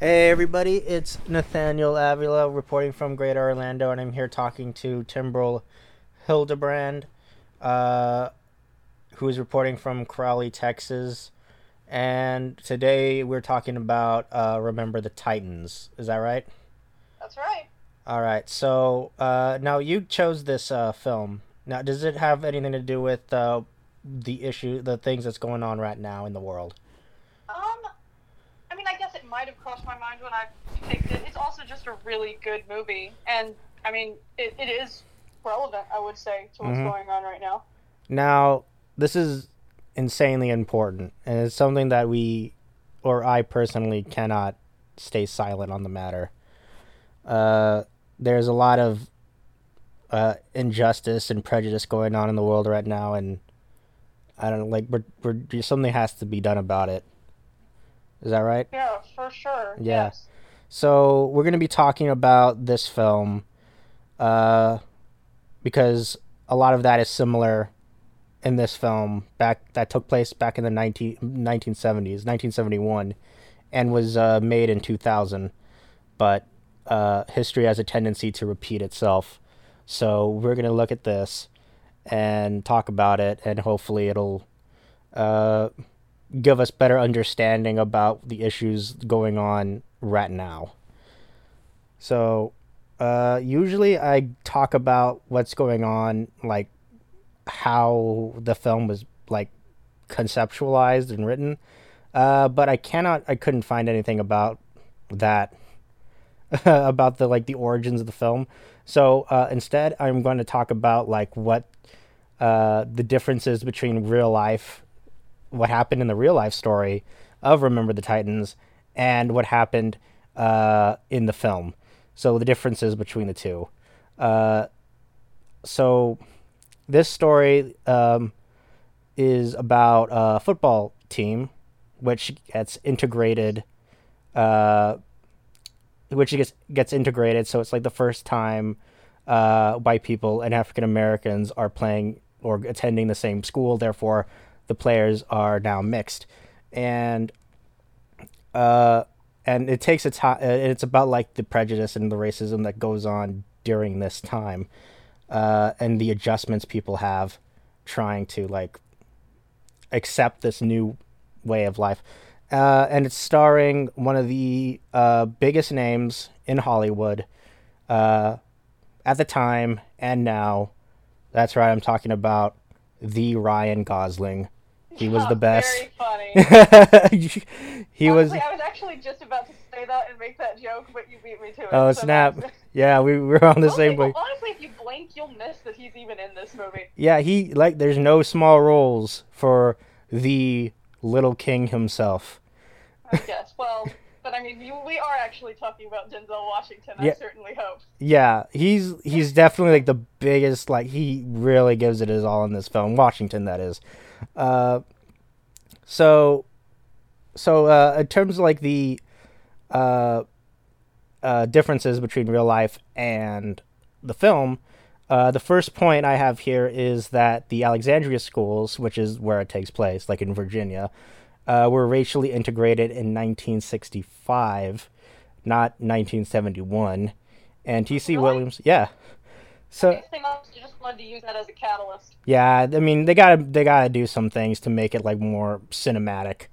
Hey everybody, it's Nathaniel Avila reporting from Greater Orlando, and I'm here talking to Timbrel Hildebrand, uh, who is reporting from Crowley, Texas. And today we're talking about uh, Remember the Titans. Is that right? That's right. All right. So uh, now you chose this uh, film. Now, does it have anything to do with uh, the issue, the things that's going on right now in the world? Um, I mean, I guess it might have crossed my mind when I picked it. It's also just a really good movie, and I mean, it, it is relevant, I would say, to what's Mhm. going on right now. Now, this is insanely important, and it's something that we, or I personally, cannot stay silent on the matter. Uh, there's a lot of uh, injustice and prejudice going on in the world right now, and I don't know, like. We're, we're something has to be done about it. Is that right? Yeah, for sure. Yeah. Yes. So we're going to be talking about this film, uh, because a lot of that is similar in this film back that took place back in the 19, 1970s, 1971, and was uh, made in 2000. But uh, history has a tendency to repeat itself. So we're going to look at this and talk about it, and hopefully it'll uh, give us better understanding about the issues going on right now. So, uh, usually I talk about what's going on, like how the film was like conceptualized and written, uh, but I cannot, I couldn't find anything about that, about the like the origins of the film. So uh, instead, I'm going to talk about like what uh, the differences between real life what happened in the real life story of Remember the Titans and what happened uh, in the film. So the differences between the two. Uh, so this story um, is about a football team which gets integrated. Uh, which gets gets integrated, so it's like the first time uh, white people and African Americans are playing or attending the same school. Therefore, the players are now mixed, and uh, and it takes a time. It's about like the prejudice and the racism that goes on during this time, uh, and the adjustments people have trying to like accept this new way of life. Uh, and it's starring one of the uh, biggest names in Hollywood uh, at the time and now. That's right, I'm talking about the Ryan Gosling. He was the best. Very funny. he was. I was actually just about to say that and make that joke, but you beat me to it. Oh so snap! that's- Yeah, we we were on the same way. Honestly, if you blink, you'll miss that he's even in this movie. Yeah, he like. There's no small roles for the little king himself. I guess. Well, but I mean, you, we are actually talking about Denzel Washington. Yeah. I certainly hope. Yeah, he's he's definitely like the biggest. Like he really gives it his all in this film. Washington, that is. Uh, so, so uh, in terms of like the uh, uh, differences between real life and the film, uh, the first point I have here is that the Alexandria schools, which is where it takes place, like in Virginia, uh, were racially integrated in 1965, not 1971. And T.C. Really? Williams, yeah. So I they must just wanted to use that as a catalyst. yeah, I mean they gotta they gotta do some things to make it like more cinematic.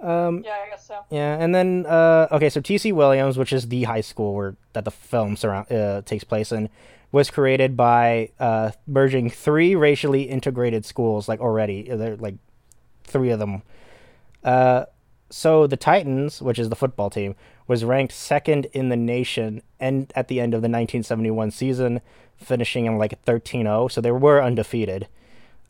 Um, Yeah, I guess so. yeah, and then uh, okay, so T.C. Williams, which is the high school where that the film surround uh, takes place in, was created by uh, merging three racially integrated schools. Like already, they're like three of them. Uh, so the Titans, which is the football team, was ranked second in the nation, and at the end of the 1971 season, finishing in like 13-0. So they were undefeated.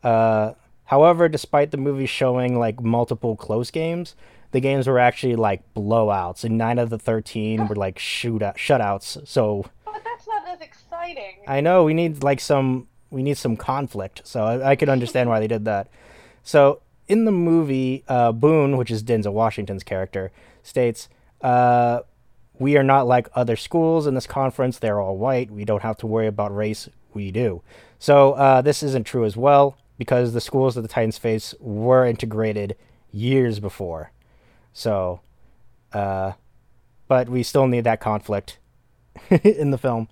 Uh, however, despite the movie showing like multiple close games, the games were actually like blowouts, and nine of the 13 were like shootout shutouts. So But that's not as exciting. I know we need like some we need some conflict. So I, I could understand why they did that. So in the movie, uh, Boone, which is Denzel Washington's character, states, uh, "We are not like other schools in this conference. They're all white. We don't have to worry about race. We do." So uh, this isn't true as well because the schools that the Titans face were integrated years before. So, uh, but we still need that conflict in the film.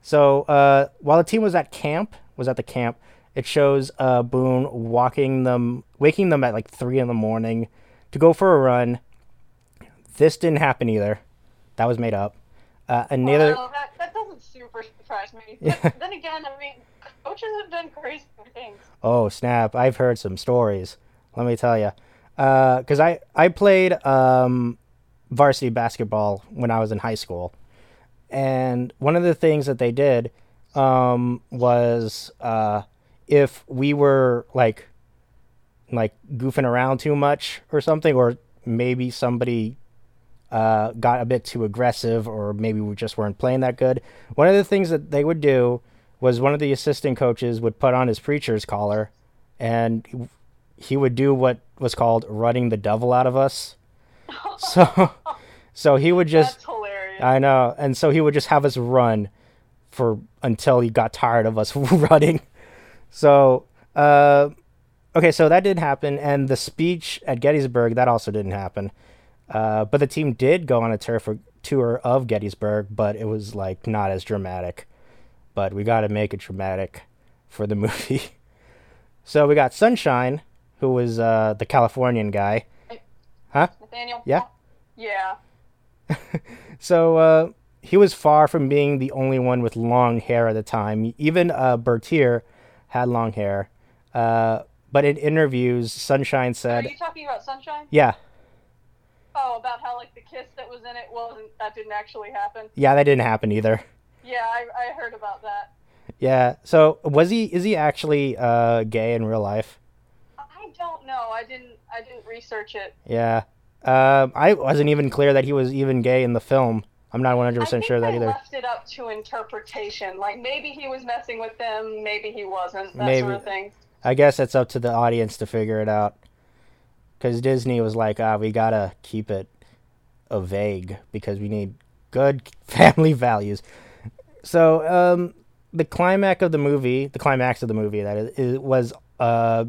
So uh, while the team was at camp, was at the camp, it shows uh, Boone walking them, waking them at like three in the morning to go for a run. This didn't happen either. That was made up. Uh, and neither. Well, that, that doesn't super surprise me. But then again, I mean, coaches have done crazy things. Oh snap! I've heard some stories. Let me tell you, because I I played um, varsity basketball when I was in high school, and one of the things that they did um, was uh, if we were like like goofing around too much or something, or maybe somebody uh, got a bit too aggressive, or maybe we just weren't playing that good. One of the things that they would do was one of the assistant coaches would put on his preacher's collar, and he would do what was called running the devil out of us. So, so he would just That's hilarious. I know. And so he would just have us run for until he got tired of us running. So, uh, okay, so that did happen. And the speech at Gettysburg, that also didn't happen. Uh, but the team did go on a turf tour of Gettysburg, but it was like not as dramatic. But we got to make it dramatic for the movie. so we got Sunshine, who was uh, the Californian guy. Huh? Nathaniel? Yeah. Yeah. So uh, he was far from being the only one with long hair at the time. Even uh, Bertier had long hair. Uh, but in interviews, Sunshine said. Are you talking about Sunshine? "Yeah, Oh, about how like the kiss that was in it wasn't that didn't actually happen. yeah, that didn't happen either." Yeah, I, I heard about that. Yeah. So was he? Is he actually uh, gay in real life? I don't know. I didn't I didn't research it. Yeah. Um, I wasn't even clear that he was even gay in the film. I'm not 100 I percent sure that they either. left it up to interpretation. Like maybe he was messing with them, maybe he wasn't. That Maybe. sort of thing. I guess it's up to the audience to figure it out. Because Disney was like, ah, we gotta keep it a vague because we need good family values. So, um, the climax of the movie, the climax of the movie, that is, is was uh,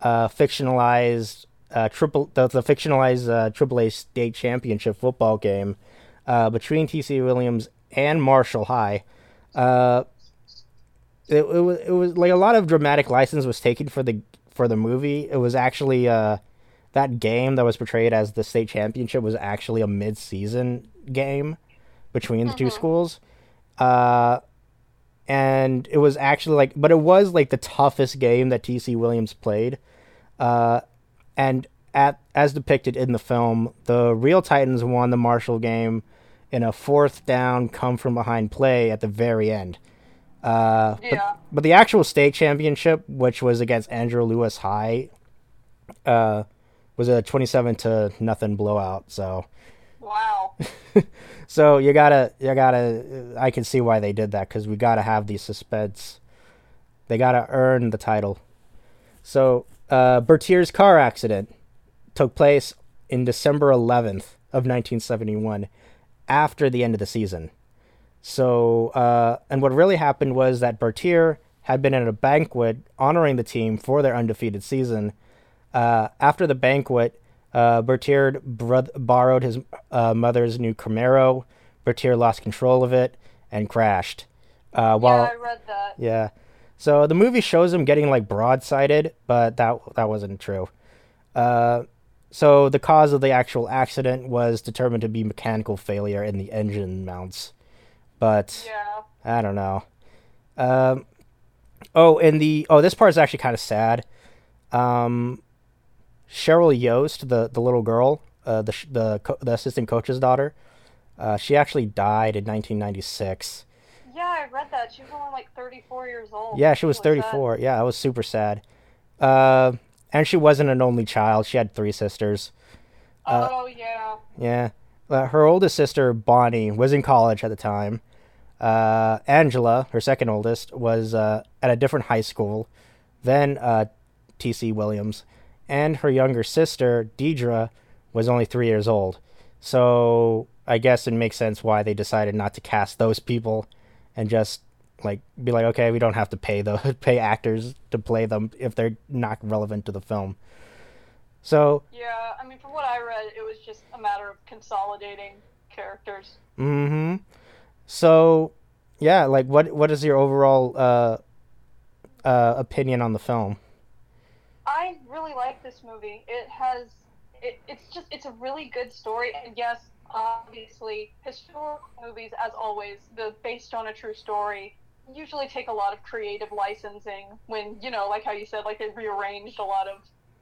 uh, fictionalized uh, triple the, the fictionalized uh, AAA state championship football game uh, between TC Williams and Marshall High. Uh, it, it was it was like a lot of dramatic license was taken for the for the movie. It was actually uh that game that was portrayed as the state championship was actually a mid season game between the two schools. Uh and it was actually like but it was like the toughest game that TC Williams played. Uh and at as depicted in the film, the real Titans won the Marshall game in a fourth down come from behind play at the very end. Uh, but- Yeah. but, the actual state championship, which was against Andrew Lewis High, uh, was a twenty-seven to nothing blowout. So, Wow. so you gotta, you gotta. I can see why they did that because we gotta have the suspense. They gotta earn the title. So, uh, Bertier's car accident took place in December 11th of 1971, after the end of the season. So, uh, and what really happened was that Bertier had been at a banquet honoring the team for their undefeated season. Uh, after the banquet, uh, Bertier bro- borrowed his uh, mother's new Camaro. Bertier lost control of it and crashed. Uh, while yeah, I read that. yeah. So the movie shows him getting like broadsided, but that that wasn't true. Uh, so the cause of the actual accident was determined to be mechanical failure in the engine mounts, but Yeah. I don't know. Um, oh, and the oh, this part is actually kind of sad. Um, Sheryl Yoast, the the little girl, uh, the the co- the assistant coach's daughter, uh, she actually died in 1996. Yeah, I read that. She was only like 34 years old. Yeah, she was What sad. 34. Yeah, I was super sad. Uh, and she wasn't an only child. She had three sisters. Uh, oh, yeah. Yeah. Uh, her oldest sister, Bonnie, was in college at the time. Uh, Angela, her second oldest, was uh, at a different high school than uh, T.C. Williams. And her younger sister, Deidre, was only three years old. So I guess it makes sense why they decided not to cast those people and just like be like, okay, we don't have to pay the pay actors to play them if they're not relevant to the film. So Yeah, I mean, from what I read, it was just a matter of consolidating characters. Mm-hmm. So, yeah, like what what is your overall uh, uh, opinion on the film? I really like this movie. It has it, it's just it's a really good story and yes, obviously historical movies as always, the based on a true story usually take a lot of creative licensing when, you know, like how you said, like they rearranged a lot of,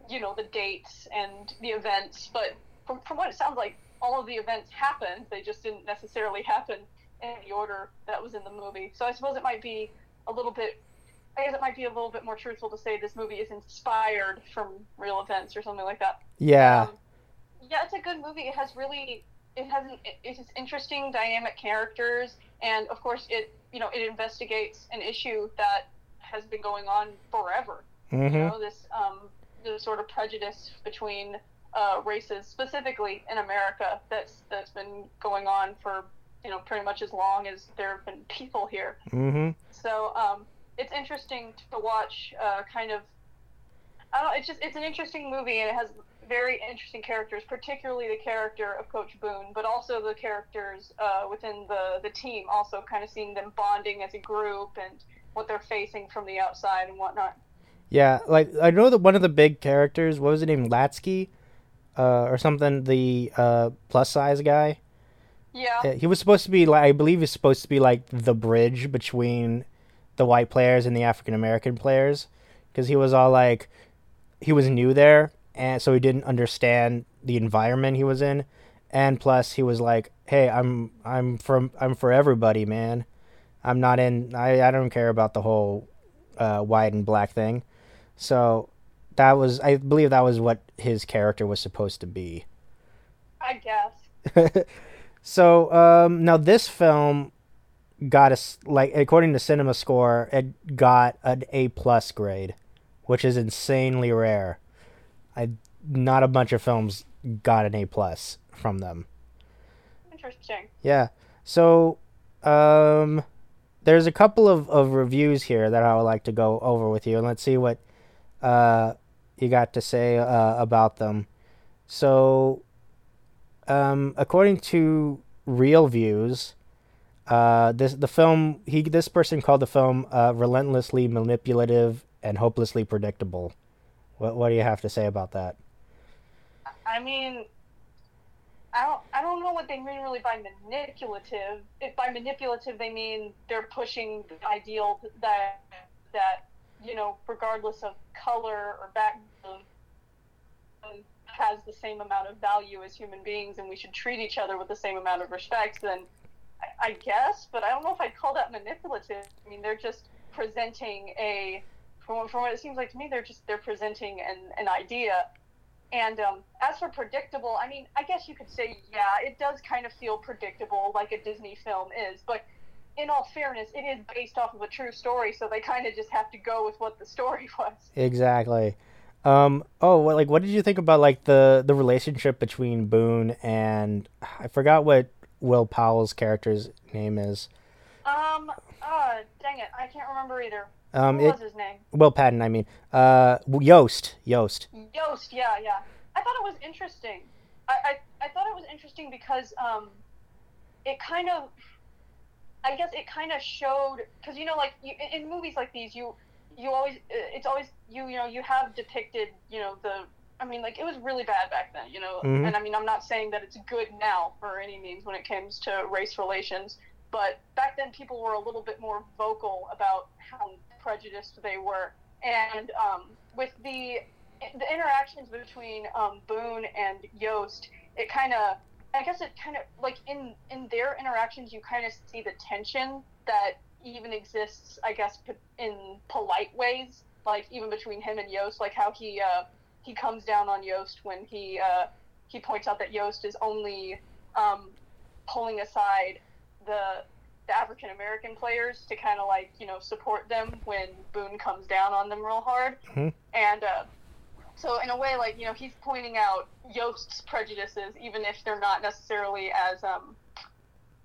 you know, the dates and the events, but from from what it sounds like all of the events happened, they just didn't necessarily happen in the order that was in the movie. So I suppose it might be a little bit I guess it might be a little bit more truthful to say this movie is inspired from real events or something like that. Yeah. Um, yeah, it's a good movie. It has really, it has an, it has interesting, dynamic characters, and of course, it you know it investigates an issue that has been going on forever. Mm-hmm. You know, this um, the sort of prejudice between uh, races, specifically in America, that's that's been going on for you know pretty much as long as there have been people here. Mm-hmm. So um, it's interesting to watch. Uh, kind of, I don't. It's just it's an interesting movie, and it has very interesting characters, particularly the character of Coach Boone, but also the characters uh, within the the team. Also, kind of seeing them bonding as a group and what they're facing from the outside and whatnot. Yeah, like I know that one of the big characters, what was his name, Latsky, uh, or something, the uh, plus size guy. Yeah. Uh, He was supposed to be like, I believe he's supposed to be like the bridge between the white players and the African American players, because he was all like, he was new there, and so he didn't understand the environment he was in, and plus he was like, hey, I'm I'm from I'm for everybody, man. I'm not in. I I don't care about the whole uh, white and black thing. So that was, I believe, that was what his character was supposed to be. I guess. so um, now this film got us like according to CinemaScore, it got an A plus grade, which is insanely rare. I not a bunch of films got an A plus from them. Interesting. Yeah. So um, there's a couple of, of reviews here that I would like to go over with you, and let's see what uh, you got to say uh, about them. So, um, according to ReelViews, uh, this the film he this person called the film uh, relentlessly manipulative and hopelessly predictable. What what do you have to say about that? I mean, I don't, I don't know what they mean really by manipulative. If by manipulative they mean they're pushing the ideal that that you know, regardless of color or background, has the same amount of value as human beings, and we should treat each other with the same amount of respect. Then, I, I guess, but I don't know if I'd call that manipulative. I mean, they're just presenting a, from, from what it seems like to me, they're just they're presenting an, an idea and um, as for predictable, I mean, I guess you could say, yeah, it does kind of feel predictable, like a Disney film is. But in all fairness, it is based off of a true story, so they kind of just have to go with what the story was. Exactly. Um, oh, well, like, what did you think about like the the relationship between Boone and I forgot what Will Powell's character's name is. Um, uh, dang it, I can't remember either. Um, what it, was his name? Will Patton, I mean, uh, Yoast, Yoast. Yoast, yeah, yeah. I thought it was interesting. I, I, I thought it was interesting because um, it kind of, I guess it kind of showed because you know, like you, in, in movies like these, you you always it's always you you know you have depicted you know the I mean like it was really bad back then you know Mhm. and I mean I'm not saying that it's good now for any means when it comes to race relations but back then people were a little bit more vocal about how prejudiced they were. And um, with the the interactions between um, Boone and Yoast it kind of I guess it kind of like in in their interactions you kind of see the tension that even exists I guess in polite ways like even between him and Yoast like how he uh, he comes down on Yoast when he uh, he points out that Yoast is only um, pulling aside the the African American players to kind of like you know support them when Boone comes down on them real hard Mhm. and uh, so in a way like you know he's pointing out Yoast's prejudices even if they're not necessarily as um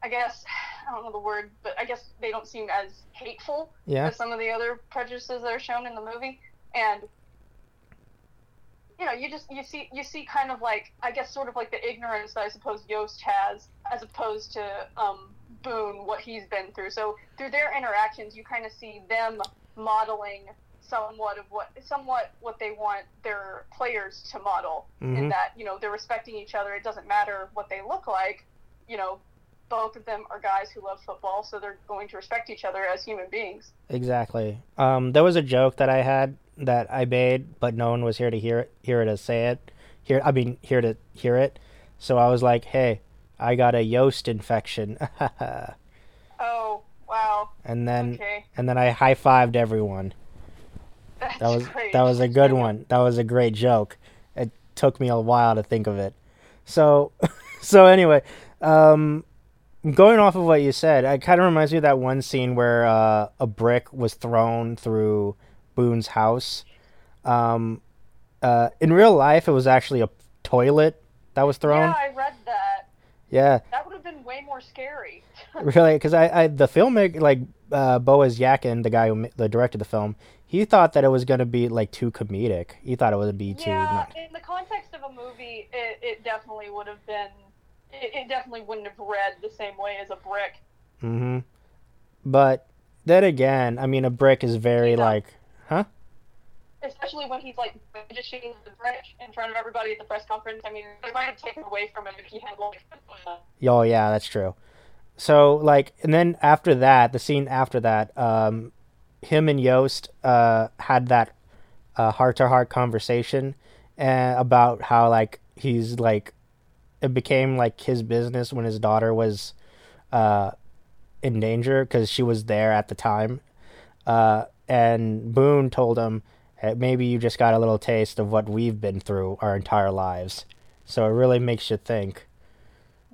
I guess I don't know the word but I guess they don't seem as hateful Yeah. as some of the other prejudices that are shown in the movie and you know you just you see you see kind of like I guess sort of like the ignorance that I suppose Yoast has as opposed to um, Boone, what he's been through. So through their interactions, you kind of see them modeling somewhat of what somewhat what they want their players to model Mhm. in that you know they're respecting each other it doesn't matter what they look like you know both of them are guys who love football so they're going to respect each other as human beings Exactly. Um, there was a joke that I had that I made, but no one was here to hear it, hear it to say it. Here, I mean, here to hear it. So I was like, "Hey, I got a Yoast infection," oh wow and then okay and then I high fived everyone. that's That was great that was a good one. That was a great joke. It took me a while to think of it. So, so anyway, um, going off of what you said, it kind of reminds me of that one scene where uh, a brick was thrown through Boone's house. Um, uh, in real life, it was actually a toilet that was thrown. yeah i read that Yeah, that would have been way more scary really, because I, I the filmmaker like uh, Boaz Yakin, the guy who the directed the film, he thought that it was gonna be like too comedic. He thought it would be too. yeah not- in the context of a movie it, it definitely would have been it, it definitely wouldn't have read the same way as a brick Mm-hmm. But then again, I mean, a brick is very Yeah. like, huh? especially when he's like brandishing the brick in front of everybody at the press conference. I mean, they might have taken away from him if he had like. Oh yeah, that's true. So like, and then after that, the scene after that, um, him and Yoast uh had that uh heart to heart conversation, uh, about how like he's like, it became like his business when his daughter was, uh, in danger because she was there at the time, uh, and Boone told him, maybe you just got a little taste of what we've been through our entire lives. So it really makes you think.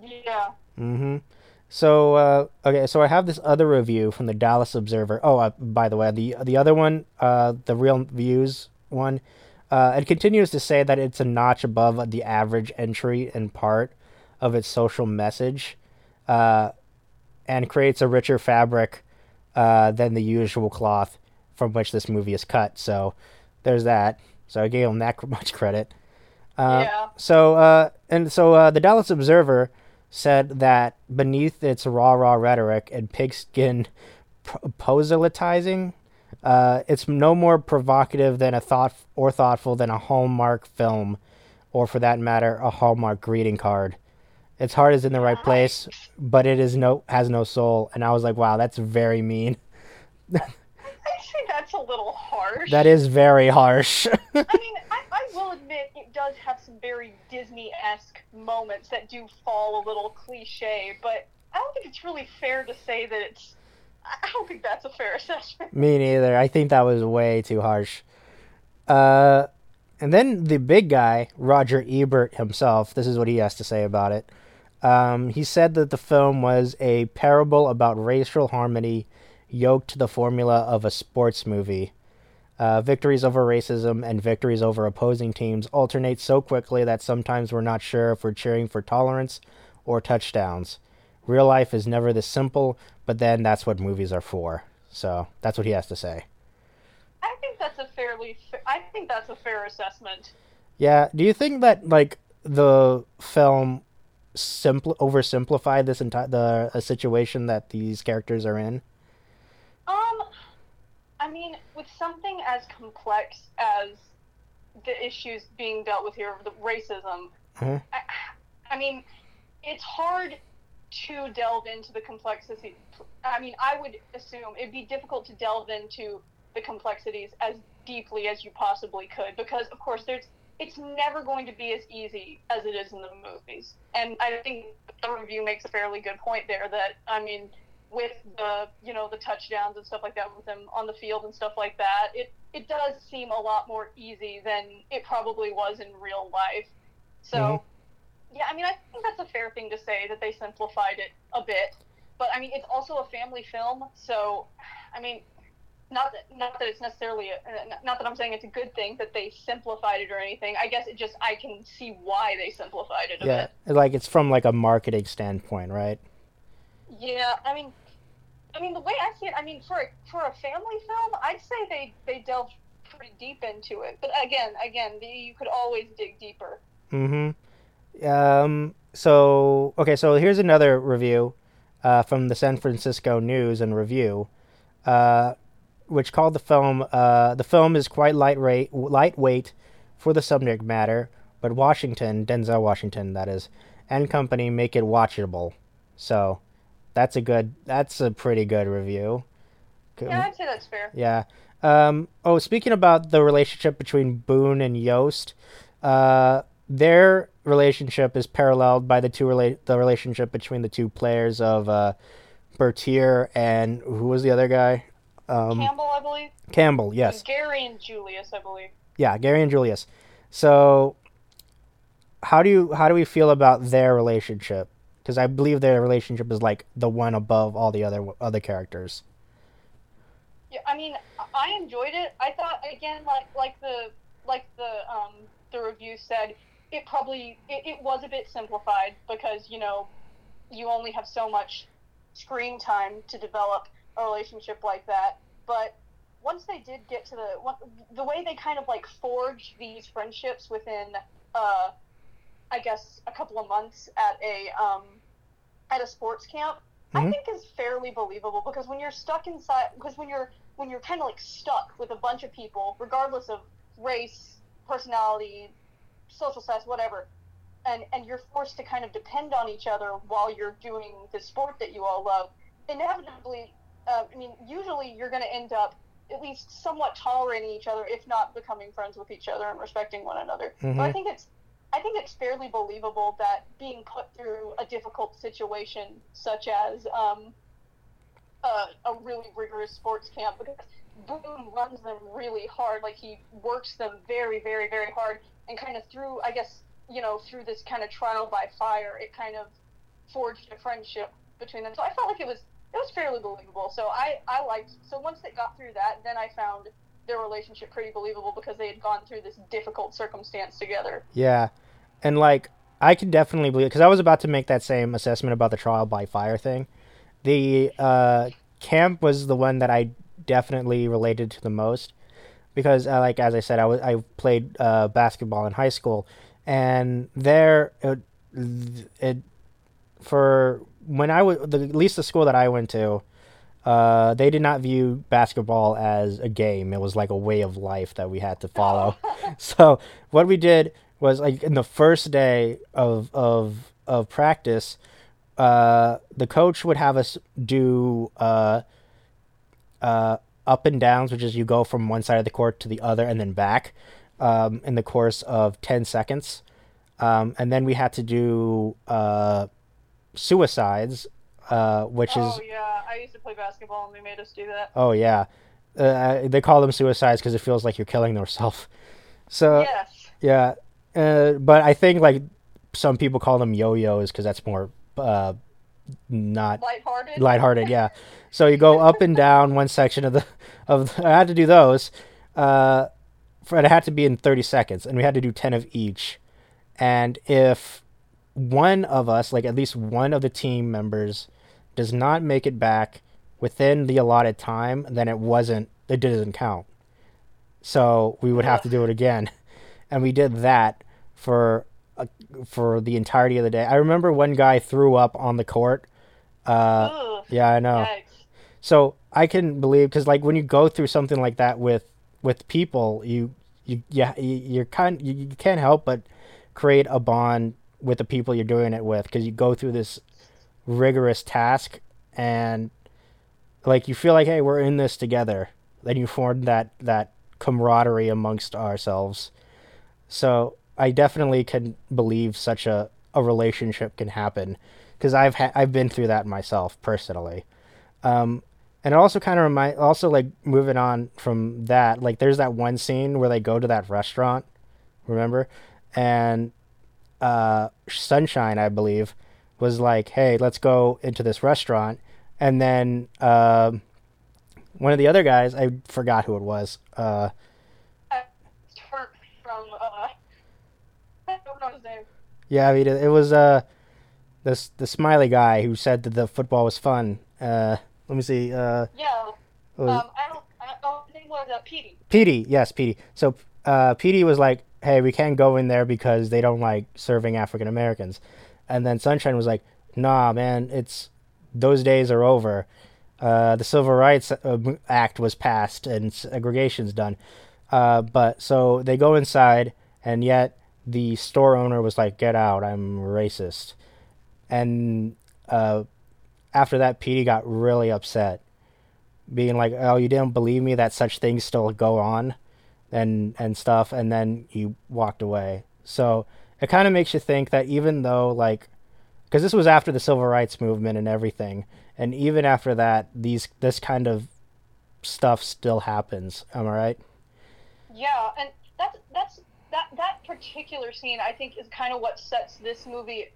Yeah. Mm-hmm. So uh, okay, so I have this other review from the Dallas Observer. Oh, uh, by the way, the the other one, uh, the ReelViews one, uh, it continues to say that it's a notch above the average entry and part of its social message, uh, and creates a richer fabric uh, than the usual cloth from which this movie is cut. So there's that. So I gave him that much credit. Uh, yeah. so, uh, and so uh, the Dallas Observer said that beneath its rah rah rhetoric and pigskin proselytizing, uh, it's no more provocative than a thought or thoughtful than a Hallmark film, or for that matter, a Hallmark greeting card. Its heart is in the right place, but it is no has no soul. And I was like, wow, that's very mean. I think that's a little harsh. That is very harsh. I mean, I, I will admit it does have some very Disney-esque moments that do fall a little cliche, but I don't think it's really fair to say that it's. I don't think that's a fair assessment. Me neither. I think that was way too harsh. Uh, and then the big guy, Roger Ebert himself, this is what he has to say about it. Um, he said that the film was a parable about racial harmony yoked to the formula of a sports movie. Uh, victories over racism and victories over opposing teams alternate so quickly that sometimes we're not sure if we're cheering for tolerance or touchdowns. Real life is never this simple, but then that's what movies are for. So that's what he has to say. I think that's a fairly. Fa- I think that's a fair assessment. Yeah. Do you think that like the film simpl oversimplified this entire the a situation that these characters are in? I mean, with something as complex as the issues being dealt with here, the racism. Mhm. I, I mean, it's hard to delve into the complexity. I mean, I would assume it'd be difficult to delve into the complexities as deeply as you possibly could because, of course, there's. It's never going to be as easy as it is in the movies, and I think the review makes a fairly good point there. That I mean, with the you know the touchdowns and stuff like that with them on the field and stuff like that it it does seem a lot more easy than it probably was in real life so Mhm. yeah i mean i think that's a fair thing to say that they simplified it a bit but i mean it's also a family film so i mean not that not that it's necessarily a, uh, not that i'm saying it's a good thing that they simplified it or anything i guess it just i can see why they simplified it a Yeah. bit Like it's from like a marketing standpoint, right? Yeah, I mean, I mean the way I see it, I mean for a, for a family film, I'd say they they delved pretty deep into it. But again, again, the, you could always dig deeper. Mm-hmm. Um, so okay, so here's another review uh, from the San Francisco News and Review, uh, which called the film uh, the film is quite lightweight lightweight for the subject matter, but Washington Denzel Washington that is and company make it watchable. So that's a good that's a pretty good review. Yeah, I'd say that's fair. Yeah. Um, oh, speaking about the relationship between Boone and Yoast, uh, their relationship is paralleled by the two relate the relationship between the two players of uh, Bertier and who was the other guy? Um, Campbell, I believe. Campbell, yes. And Gary and Julius, I believe. Yeah, Gary and Julius. So, how do you how do we feel about their relationship? Because I believe their relationship is like the one above all the other other characters. Yeah, I mean, I enjoyed it. I thought again, like like the like the um the review said, it probably it, it was a bit simplified because you know you only have so much screen time to develop a relationship like that. But once they did get to the the way they kind of like forged these friendships within, uh, I guess a couple of months at a um, at a sports camp, mm-hmm. I think is fairly believable because when you're stuck inside, because when you're when you're kind of like stuck with a bunch of people, regardless of race, personality, social status, whatever, and and you're forced to kind of depend on each other while you're doing the sport that you all love, inevitably, uh, I mean, usually you're going to end up at least somewhat tolerating each other, if not becoming friends with each other and respecting one another. Mm-hmm. I think it's I think it's fairly believable that being put through a difficult situation, such as um, a, a really rigorous sports camp because Boone runs them really hard. Like he works them very, very, very hard, and kind of through, I guess, you know, through this kind of trial by fire, it kind of forged a friendship between them. So I felt like it was it was fairly believable. So I I liked. So once they got through that, then I found their relationship pretty believable because they had gone through this difficult circumstance together. Yeah, and like I can definitely believe because I was about to make that same assessment about the trial by fire thing the uh, camp was the one that I definitely related to the most because, uh, like as I said, I was I played uh, basketball in high school, and there it, it for when I was the at least the school that I went to. Uh, they did not view basketball as a game. It was like a way of life that we had to follow. so what we did was like in the first day of of of practice, uh, the coach would have us do uh, uh, up and downs, which is you go from one side of the court to the other and then back um, in the course of 10 seconds. Um, and then we had to do uh, suicides, uh, which oh, is. Oh, yeah. I used to play basketball and they made us do that. Oh, yeah. Uh, they call them suicides because it feels like you're killing yourself. So, yes. Yeah. Uh, but I think, like, some people call them yo yos because that's more uh, not lighthearted. Lighthearted, yeah. so you go up and down one section of the of. The, I had to do those. Uh, for it had to be in thirty seconds, and we had to do ten of each. And if one of us, like at least one of the team members, does not make it back within the allotted time, then it wasn't. It doesn't count. So we would have to do it again, and we did that for uh, for the entirety of the day. I remember one guy threw up on the court. Uh, yeah, I know. Yikes. So I can believe because like when you go through something like that with with people, you you yeah you, you're kind you, you can't help but create a bond with the people you're doing it with because you go through this rigorous task and like you feel like hey we're in this together then you form that that camaraderie amongst ourselves so I definitely can believe such a, a relationship can happen because I've ha- I've been through that myself personally. Um, and it also kind of remind also like moving on from that like there's that one scene where they go to that restaurant remember and uh, sunshine i believe was like hey let's go into this restaurant and then uh, one of the other guys i forgot who it was uh, Yeah, I mean, it, was uh, this the smiley guy who said that the football was fun. Uh, let me see. Uh, yeah. Was, um, I don't. I, oh, his name was uh, Petey. Petey, yes, Petey. So, uh, Petey was like, "Hey, we can't go in there because they don't like serving African Americans," and then Sunshine was like, "Nah, man, it's those days are over. Uh, the Civil Rights uh, Act was passed and segregation's done." Uh, but so they go inside, and yet the store owner was like, "Get out! I'm racist." And uh, after that, Petey got really upset, being like, "Oh, you didn't believe me that such things still go on." and and stuff and then he walked away so it kind of makes you think that even though like because this was after the civil rights movement and everything and even after that these this kind of stuff still happens am i right Yeah, and that's that's that that particular scene I think is kind of what sets this movie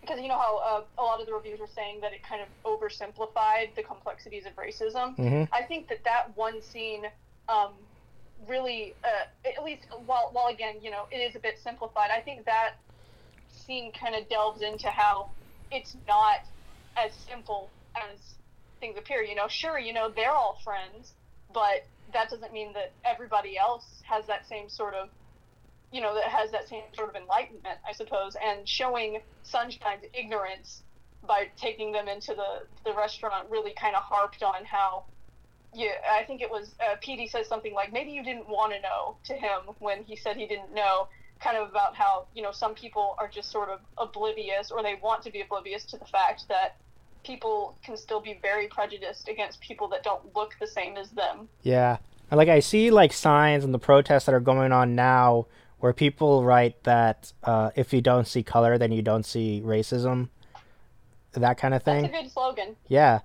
because you know how uh, a lot of the reviews were saying that it kind of oversimplified the complexities of racism. mm-hmm. I think that that one scene um, really, uh, at least while while again you know it is a bit simplified. I think that scene kind of delves into how it's not as simple as things appear. You know, sure, you know they're all friends, but that doesn't mean that everybody else has that same sort of you know that has that same sort of enlightenment i suppose and showing sunshine's ignorance by taking them into the the restaurant really kind of harped on how yeah i think it was uh, Petey says something like maybe you didn't want to know to him when he said he didn't know kind of about how you know some people are just sort of oblivious or they want to be oblivious to the fact that people can still be very prejudiced against people that don't look the same as them Yeah. Like I see like signs and the protests that are going on now where people write that uh, if you don't see color, then you don't see racism. That kind of thing. that's a good slogan Yeah.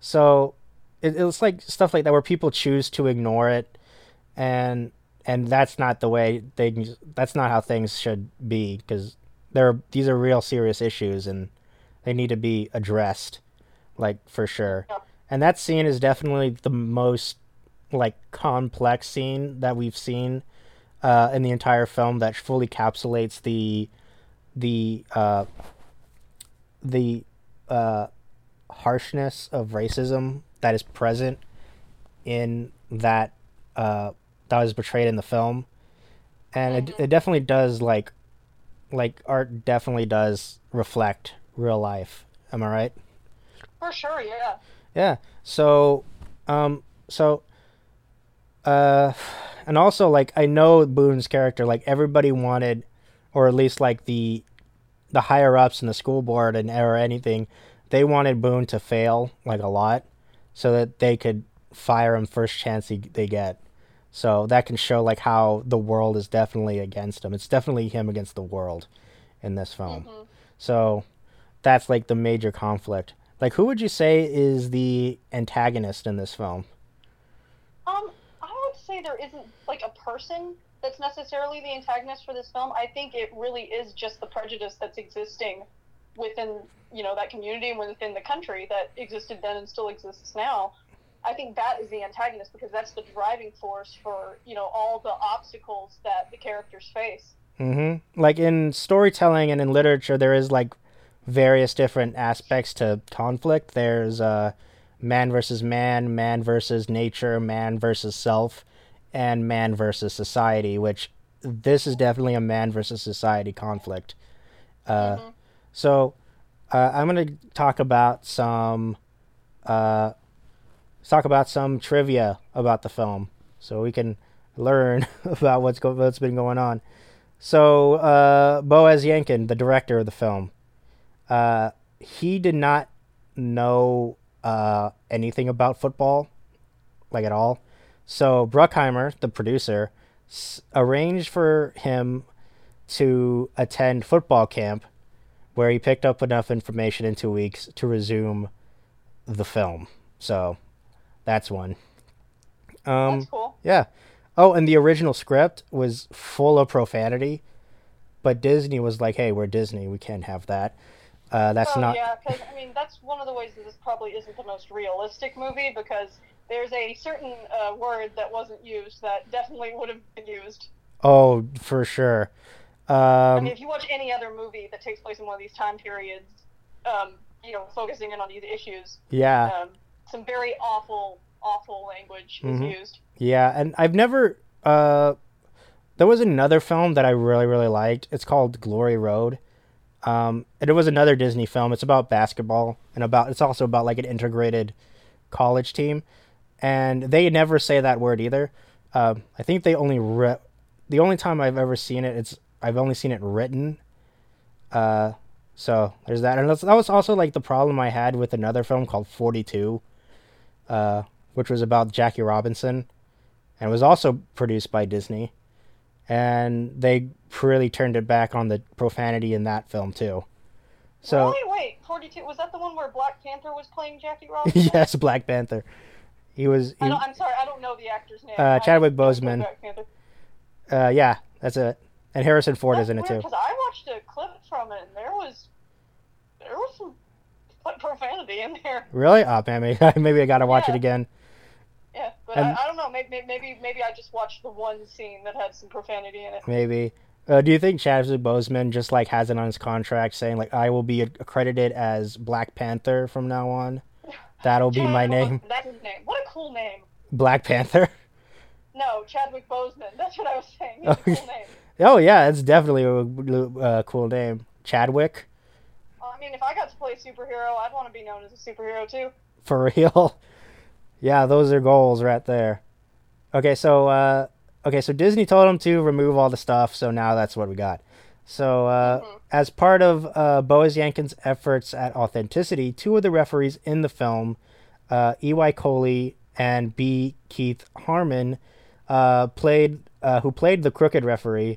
So it, it's like stuff like that where people choose to ignore it and and that's not the way things that's not how things should be because there are, these are real serious issues and they need to be addressed like for sure. And that scene is definitely the most like complex scene that we've seen uh, in the entire film that fully encapsulates the the uh, the uh, harshness of racism that is present in that uh, that was portrayed in the film, and it, Mhm. it definitely does like like art definitely does reflect real life. Am I right? for sure yeah Yeah. So, um, so, uh, and also like I know Boone's character, like everybody wanted, or at least like the, the higher ups in the school board and or anything, they wanted Boone to fail like a lot, so that they could fire him first chance he, they get. So that can show like how the world is definitely against him. It's definitely him against the world in this film. Mhm. So that's like the major conflict. Like, who would you say is the antagonist in this film? Um, say there isn't like a person that's necessarily the antagonist for this film. I think it really is just the prejudice that's existing within you know that community and within the country that existed then and still exists now. I think that is the antagonist because that's the driving force for you know all the obstacles that the characters face. Mm-hmm. Like in storytelling and in literature, there is like various different aspects to conflict. There's uh, man versus man, man versus nature, man versus self, and man versus society. Which this is definitely a man versus society conflict. Uh, Mhm. So, uh, I'm gonna talk about some, uh, talk about some trivia about the film, so we can learn about what's go- what's been going on. So, uh, Boaz Yakin, the director of the film, uh, he did not know uh, anything about football, like at all. So Bruckheimer, the producer, s- arranged for him to attend football camp where he picked up enough information in two weeks to resume the film. So that's one. Um, That's cool. yeah. Oh, and the original script was full of profanity, but Disney was like, "Hey, we're Disney. We can't have that. Uh, that's oh not." yeah, because I mean that's one of the ways that this probably isn't the most realistic movie because there's a certain uh, word that wasn't used that definitely would have been used. Oh, for sure. I Um, mean, if you watch any other movie that takes place in one of these time periods, um, you know, focusing in on these issues, yeah, um, some very awful, awful language Mhm. is used. yeah, and I've never. Uh, there was another film that I really, really liked. It's called Glory Road. Um, and it was another Disney film. It's about basketball and about it's also about like an integrated college team, and they never say that word either. Um, I think they only re- the only time I've ever seen it, it's I've only seen it written. Uh, so there's that, and that's, that was also like the problem I had with another film called Forty Two, uh, which was about Jackie Robinson, and was also produced by Disney, and they really turned it back on the profanity in that film too. So Wait, wait, 42. Was that the one where Black Panther was playing Jackie Robinson? yes, Black Panther. He was. I He, don't, I'm sorry, I don't know the actor's name. Uh, Chadwick Boseman. Uh, yeah, that's it. And Harrison Ford is in it too. Because I watched a clip from it, and there was there was some like, profanity in there. Really? Oh man, maybe, maybe I gotta watch it again. Yeah, but And- I, I don't know. Maybe, maybe maybe I just watched the one scene that had some profanity in it. Maybe. Uh, do you think Chadwick Boseman just like has it on his contract saying like I will be accredited as Black Panther from now on? That'll be my name, That's his name. What a cool name. Black Panther. No, Chadwick Boseman. That's what I was saying. It's a cool name. Oh yeah, it's definitely a uh, cool name, Chadwick. I mean, if I got to play a superhero, I'd want to be known as a superhero too. For real. yeah, those are goals right there. Okay, so uh okay, so Disney told him to remove all the stuff, so now that's what we got. So uh Mhm. as part of uh Boaz Yakin's efforts at authenticity, two of the referees in the film, uh E.Y. Coley and B. Keith Harmon, uh played uh who played the crooked referee,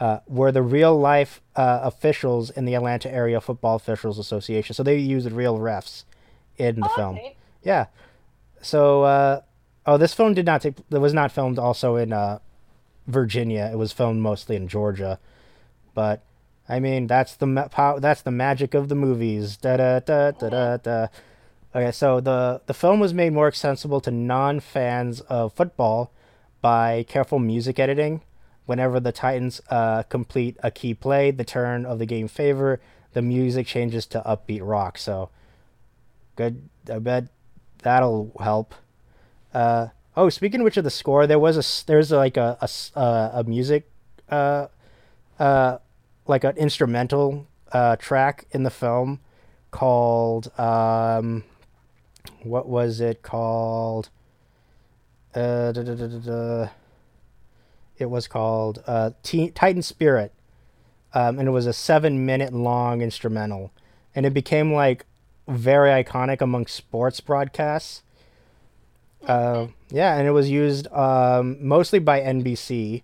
uh, were the real life uh, officials in the Atlanta Area Football Officials Association. So they used real refs in the Oh, film. neat. Yeah. So, uh, oh, this film did not take. It was not filmed also in uh, Virginia. It was filmed mostly in Georgia. But I mean, that's the ma- pow- that's the magic of the movies. Da da da da da da. Okay, so the the film was made more accessible to non fans of football by careful music editing. Whenever the Titans uh, complete a key play, the turn of the game favor, the music changes to upbeat rock. So, good. I bet that'll help. Uh, oh, speaking of which of the score, there was a there's like a a uh, a music uh uh like an instrumental uh track in the film called um what was it called? Uh da, da, da, da, da. it was called uh Teen, Titan Spirit. Um and it was a 7 minute long instrumental. And it became like very iconic among sports broadcasts. Uh, yeah, and it was used um, mostly by NBC,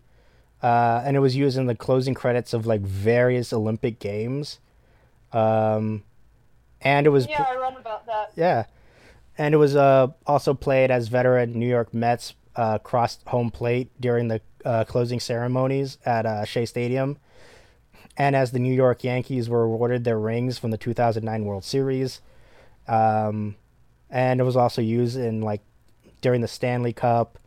uh, and it was used in the closing credits of like various Olympic games, um, and it was Yeah, I read about that. yeah, and it was uh, also played as veteran New York Mets uh, crossed home plate during the uh, closing ceremonies at uh, Shea Stadium, and as the New York Yankees were awarded their rings from the 2009 World Series, um, and it was also used in like during the Stanley Cup.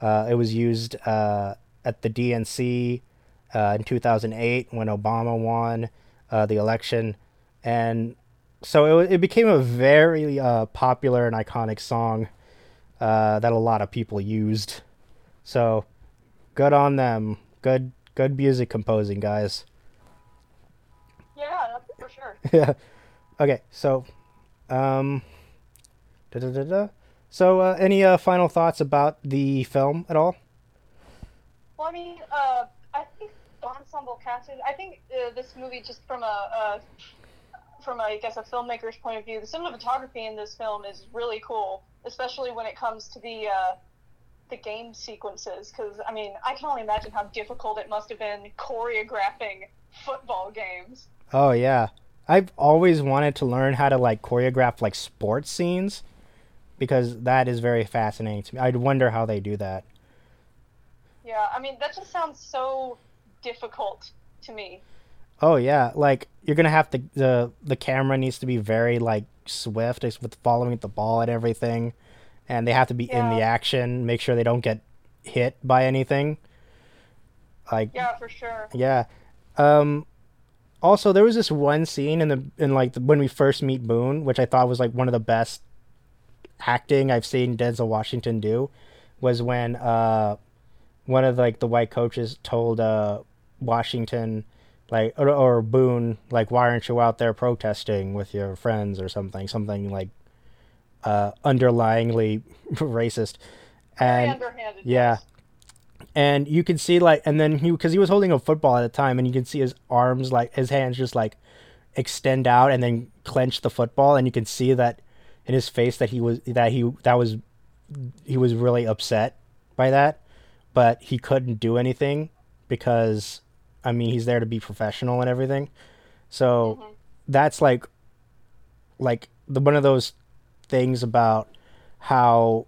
Uh, it was used uh, at the DNC uh, in 2008 when Obama won uh, the election, and so it, it became a very uh, popular and iconic song uh, that a lot of people used. So good on them. Good good music composing, guys. Yeah, for sure. yeah. Okay, so um da, da, da, da. So uh, any uh, final thoughts about the film at all? I mean, uh, I think ensemble casting. I think uh, this movie, just from a, uh, from a, I guess a filmmaker's point of view, the cinematography in this film is really cool, especially when it comes to the uh, the game sequences. Because I mean, I can only imagine how difficult it must have been choreographing football games. Oh yeah. I've always wanted to learn how to like choreograph like sports scenes because that is very fascinating to me. I'd wonder how they do that. Yeah, I mean, that just sounds so difficult to me. Oh yeah, like you're gonna have to the the camera needs to be very like swift with following the ball and everything, and they have to be in the action. Make sure they don't get hit by anything. Like Yeah, for sure. yeah. Um, also, there was this one scene in the in like the, when we first meet Boone, which I thought was like one of the best acting I've seen Denzel Washington do, was when uh one of like the white coaches told uh Washington like or, or Boone, like why aren't you out there protesting with your friends or something, something like uh, underlyingly racist, and yeah. And you can see like, and then he because he was holding a football at the time, and you can see his arms like his hands just like extend out and then clench the football, and you can see that in his face that he was that he that was he was really upset by that, but he couldn't do anything because I mean he's there to be professional and everything. So Mhm. that's like like the one of those things about how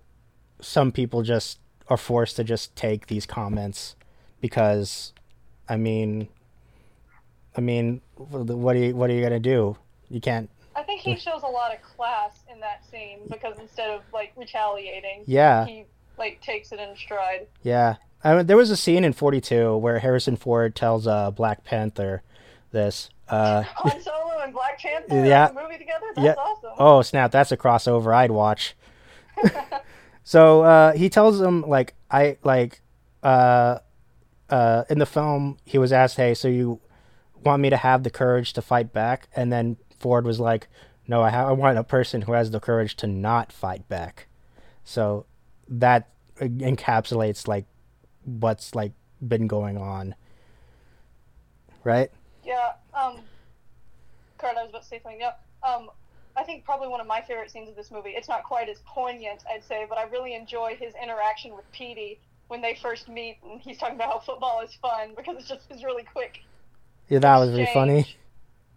some people just are forced to just take these comments because I mean I mean what are you what are you going to do? You can't I think he shows a lot of class in that scene because instead of like retaliating, yeah. he like takes it in stride. Yeah, I mean, there was a scene in Forty Two where Harrison Ford tells uh, Black Panther this. Uh, Han Solo and Black Panther Yeah. movie together? That's Yeah. awesome. oh snap! That's a crossover I'd watch. so uh, he tells him like I like uh, uh, in the film he was asked, "Hey, so you want me to have the courage to fight back?" And then Ford was like, "No, I, ha- I want a person who has the courage to not fight back." So that encapsulates like what's like been going on, right? Yeah, um, Kurt, I was about to say something. Yeah, um, I think probably one of my favorite scenes of this movie. It's not quite as poignant, I'd say, but I really enjoy his interaction with Petey when they first meet, and he's talking about how football is fun because it's just it's really quick. Yeah, that was really funny.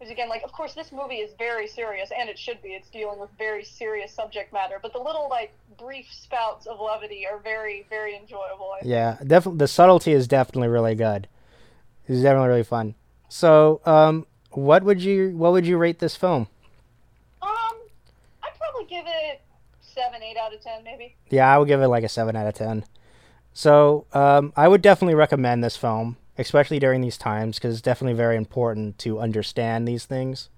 Because again, like, of course, this movie is very serious, and it should be. It's dealing with very serious subject matter, but the little like brief spouts of levity are very, very enjoyable. Yeah, definitely. The subtlety is definitely really good. It's definitely really fun. So, um, what would you what would you rate this film? Um, I'd probably give it seven, eight out of ten, maybe. Yeah, I would give it like a seven out of ten. So, um, I would definitely recommend this film, especially during these times, because it's definitely very important to understand these things.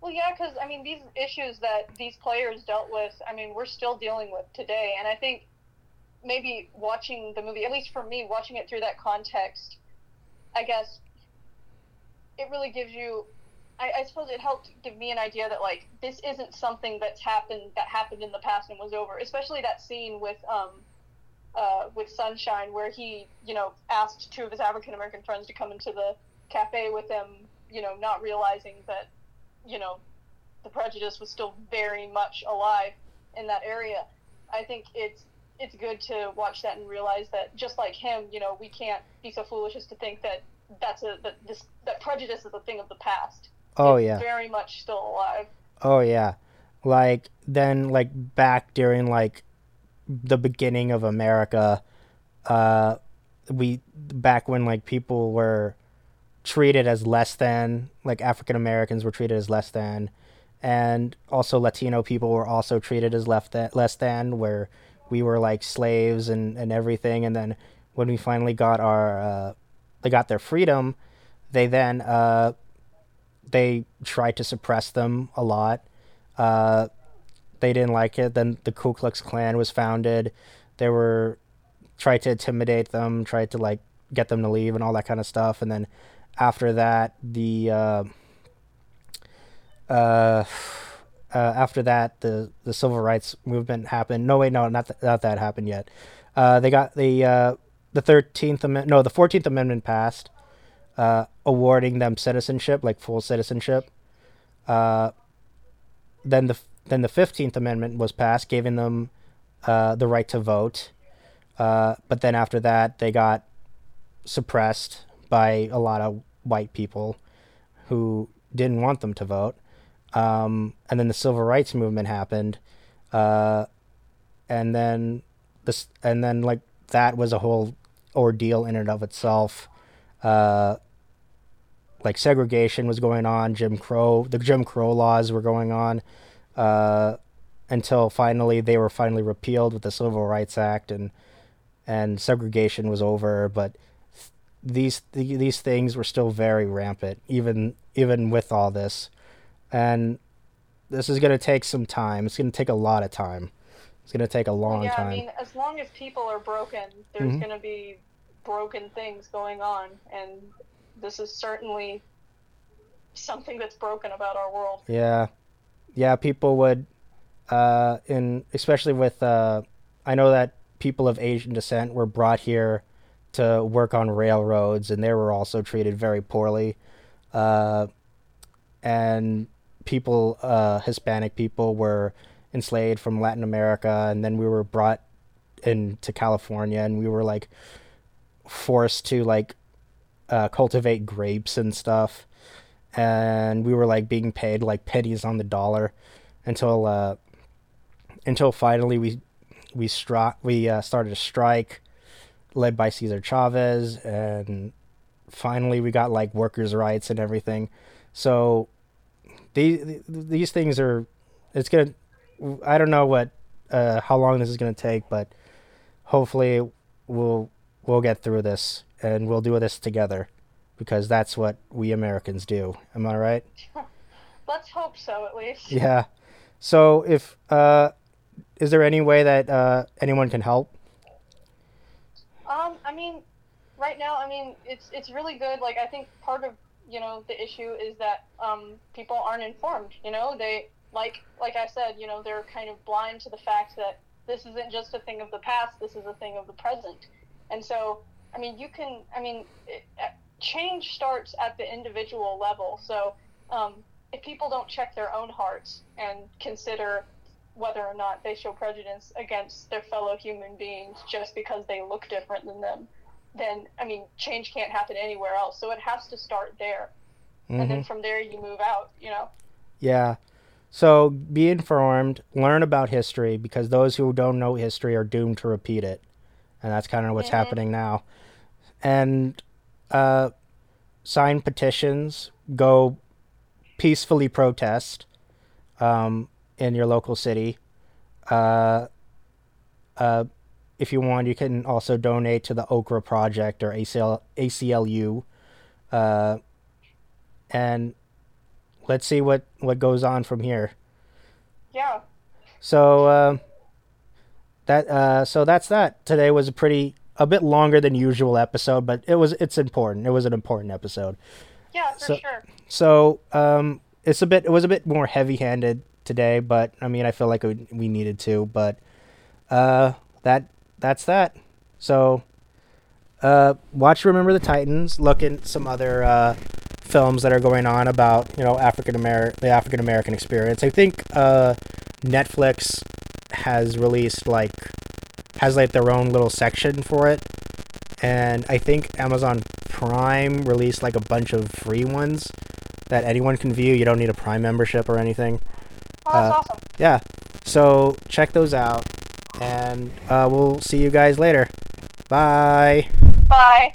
Well, yeah, because I mean, these issues that these players dealt with, I mean, we're still dealing with today, and I think maybe watching the movie, at least for me, watching it through that context, I guess it really gives you. I, I suppose it helped give me an idea that like this isn't something that's happened that happened in the past and was over. Especially that scene with um, uh, with Sunshine, where he, you know, asked two of his African American friends to come into the cafe with him, you know, not realizing that, you know, the prejudice was still very much alive in that area. I think it's it's good to watch that and realize that just like him, you know, we can't be so foolish as to think that that's a that this that prejudice is a thing of the past. Oh It's yeah. very much still alive. Oh yeah. Like then like back during like the beginning of America, uh we back when like people were treated as less than, like African Americans were treated as less than, and also Latino people were also treated as left than, less than where we were like slaves and and everything and then when we finally got our uh they got their freedom, they then uh they tried to suppress them a lot. Uh, they didn't like it. Then the Ku Klux Klan was founded. They were tried to intimidate them, tried to like get them to leave and all that kind of stuff. And then after that, the uh, uh, uh, after that, the the civil rights movement happened. No, wait, no, not th- not that happened yet. Uh, they got the uh, the Thirteenth Amendment. No, the Fourteenth Amendment passed uh, awarding them citizenship, like full citizenship. Uh, then the then the Fifteenth Amendment was passed, giving them uh, the right to vote. Uh, but then after that, they got suppressed by a lot of white people who didn't want them to vote. Um, and then the civil rights movement happened, uh, and then this and then like that was a whole ordeal in and of itself. Uh, like segregation was going on, Jim Crow, the Jim Crow laws were going on, uh, until finally they were finally repealed with the Civil Rights Act, and and segregation was over. But these these things were still very rampant, even even with all this, and this is gonna take some time. It's gonna take a lot of time. It's gonna take a long yeah, time. I mean, as long as people are broken, there's Mhm. going to be broken things going on, and this is certainly something that's broken about our world. Yeah, yeah. People would, uh, in especially with, uh, I know that people of Asian descent were brought here to work on railroads, and they were also treated very poorly. Uh, and people, uh, Hispanic people, were enslaved from Latin America, and then we were brought into California, and we were like forced to like uh, cultivate grapes and stuff, and we were like being paid like pennies on the dollar until uh, until finally we we struck we uh, started a strike led by Cesar Chavez, and finally we got like workers' rights and everything. So these these things are it's gonna I don't know what uh, how long this is gonna take, but hopefully we'll we'll get through this and we'll do this together because that's what we Americans do. Am I right? Let's hope so, at least. Yeah. So if uh, is there any way that uh, anyone can help? Um, I mean, right now, I mean, it's it's really good. Like, I think part of you know the issue is that um, people aren't informed. You know, they like like I said, you know, they're kind of blind to the fact that this isn't just a thing of the past. This is a thing of the present. And so, I mean, you can. I mean, it, change starts at the individual level. So, um, if people don't check their own hearts and consider whether or not they show prejudice against their fellow human beings just because they look different than them, then I mean, change can't happen anywhere else. So it has to start there, mm-hmm. and then mm-hmm. from there you move out. You know. Yeah. So be informed, learn about history because those who don't know history are doomed to repeat it, and that's kind of what's mm-hmm. happening now. And uh, sign petitions, go peacefully protest um, in your local city. Uh, uh, if you want, you can also donate to the Okra Project or ACL, ACLU. Uh, and let's see what, what goes on from here. Yeah. So uh, that uh, so that's that. Today was a pretty a bit longer than usual episode, but it was it's important. It was an important episode. Yeah, for so, sure. So um, it's a bit it was a bit more heavy handed today, but I mean I feel like we, we needed to, but uh, that that's that. So uh, watch Remember the Titans. Look at some other uh, films that are going on about you know African American the African American experience. I think uh, Netflix has released like has like their own little section for it, and I think Amazon Prime released like a bunch of free ones that anyone can view. You don't need a Prime membership or anything. Oh, that's uh, awesome. Yeah, so check those out, and uh, we'll see you guys later. Bye. Bye.